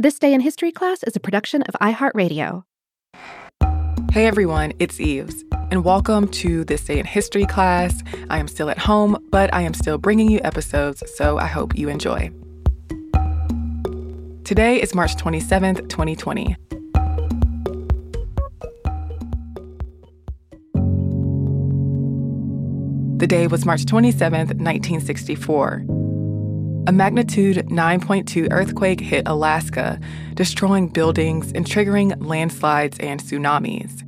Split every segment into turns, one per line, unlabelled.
This Day in History class is a production of iHeartRadio.
Hey everyone, it's Eves, and welcome to This Day in History class. I am still at home, but I am still bringing you episodes, so I hope you enjoy. Today is March 27th, 2020. The day was March 27th, 1964. A magnitude 9.2 earthquake hit Alaska, destroying buildings and triggering landslides and tsunamis.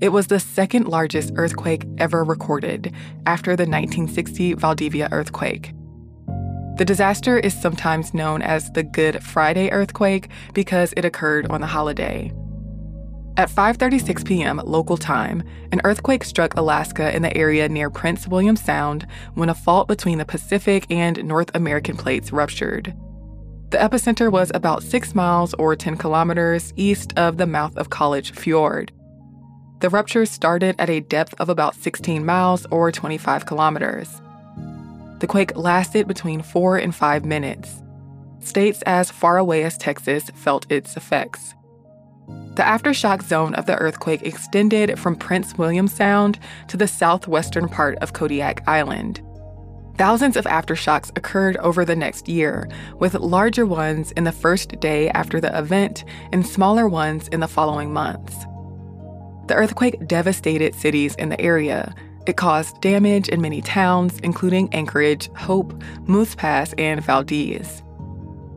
It was the second largest earthquake ever recorded after the 1960 Valdivia earthquake. The disaster is sometimes known as the Good Friday earthquake because it occurred on the holiday. At 5:36 p.m. local time, an earthquake struck Alaska in the area near Prince William Sound when a fault between the Pacific and North American plates ruptured. The epicenter was about 6 miles or 10 kilometers east of the mouth of College Fjord. The rupture started at a depth of about 16 miles or 25 kilometers. The quake lasted between 4 and 5 minutes. States as far away as Texas felt its effects. The aftershock zone of the earthquake extended from Prince William Sound to the southwestern part of Kodiak Island. Thousands of aftershocks occurred over the next year, with larger ones in the first day after the event and smaller ones in the following months. The earthquake devastated cities in the area. It caused damage in many towns, including Anchorage, Hope, Moose Pass, and Valdez.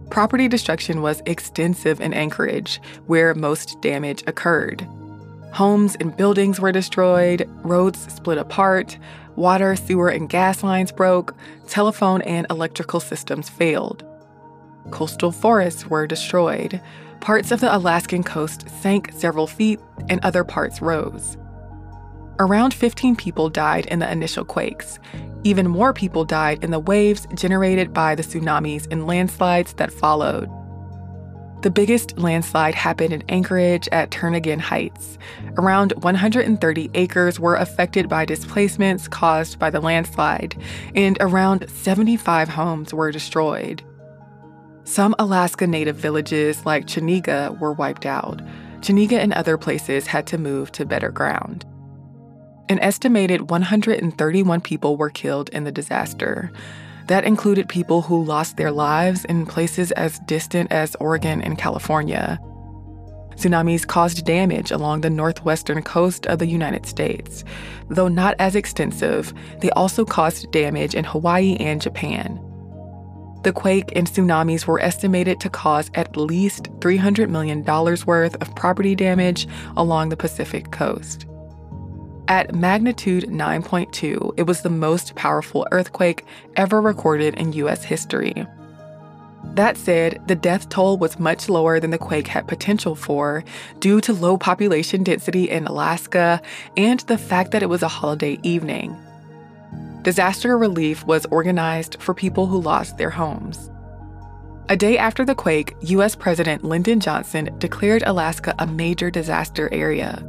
Property destruction was extensive in Anchorage, where most damage occurred. Homes and buildings were destroyed, roads split apart, water, sewer, and gas lines broke, telephone and electrical systems failed. Coastal forests were destroyed. Parts of the Alaskan coast sank several feet, and other parts rose. Around 15 people died in the initial quakes. Even more people died in the waves generated by the tsunamis and landslides that followed. The biggest landslide happened in Anchorage at Turnagain Heights. Around 130 acres were affected by displacements caused by the landslide, and around 75 homes were destroyed. Some Alaska Native villages, like Chenega, were wiped out. Chenega and other places had to move to better ground. An estimated 131 people were killed in the disaster. That included people who lost their lives in places as distant as Oregon and California. Tsunamis caused damage along the northwestern coast of the United States. Though not as extensive, they also caused damage in Hawaii and Japan. The quake and tsunamis were estimated to cause at least $300 million worth of property damage along the Pacific coast. At magnitude 9.2, it was the most powerful earthquake ever recorded in U.S. history. That said, the death toll was much lower than the quake had potential for due to low population density in Alaska and the fact that it was a holiday evening. Disaster relief was organized for people who lost their homes. A day after the quake, U.S. President Lyndon Johnson declared Alaska a major disaster area.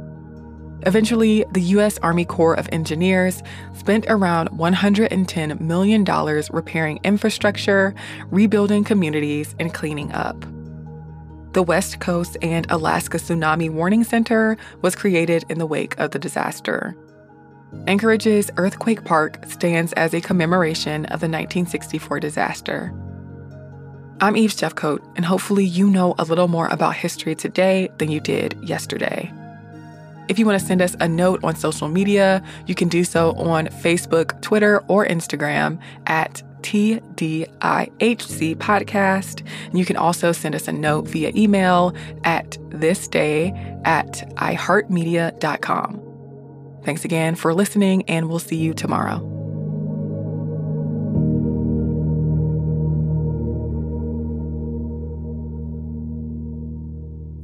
Eventually, the U.S. Army Corps of Engineers spent around $110 million repairing infrastructure, rebuilding communities, and cleaning up. The West Coast and Alaska Tsunami Warning Center was created in the wake of the disaster. Anchorage's Earthquake Park stands as a commemoration of the 1964 disaster. I'm Eves Jeffcoat, and hopefully, you know a little more about history today than you did yesterday. If you want to send us a note on social media, you can do so on Facebook, Twitter, or Instagram at TDIHC podcast. And you can also send us a note via email at thisday at iheartmedia.com. Thanks again for listening, and we'll see you tomorrow.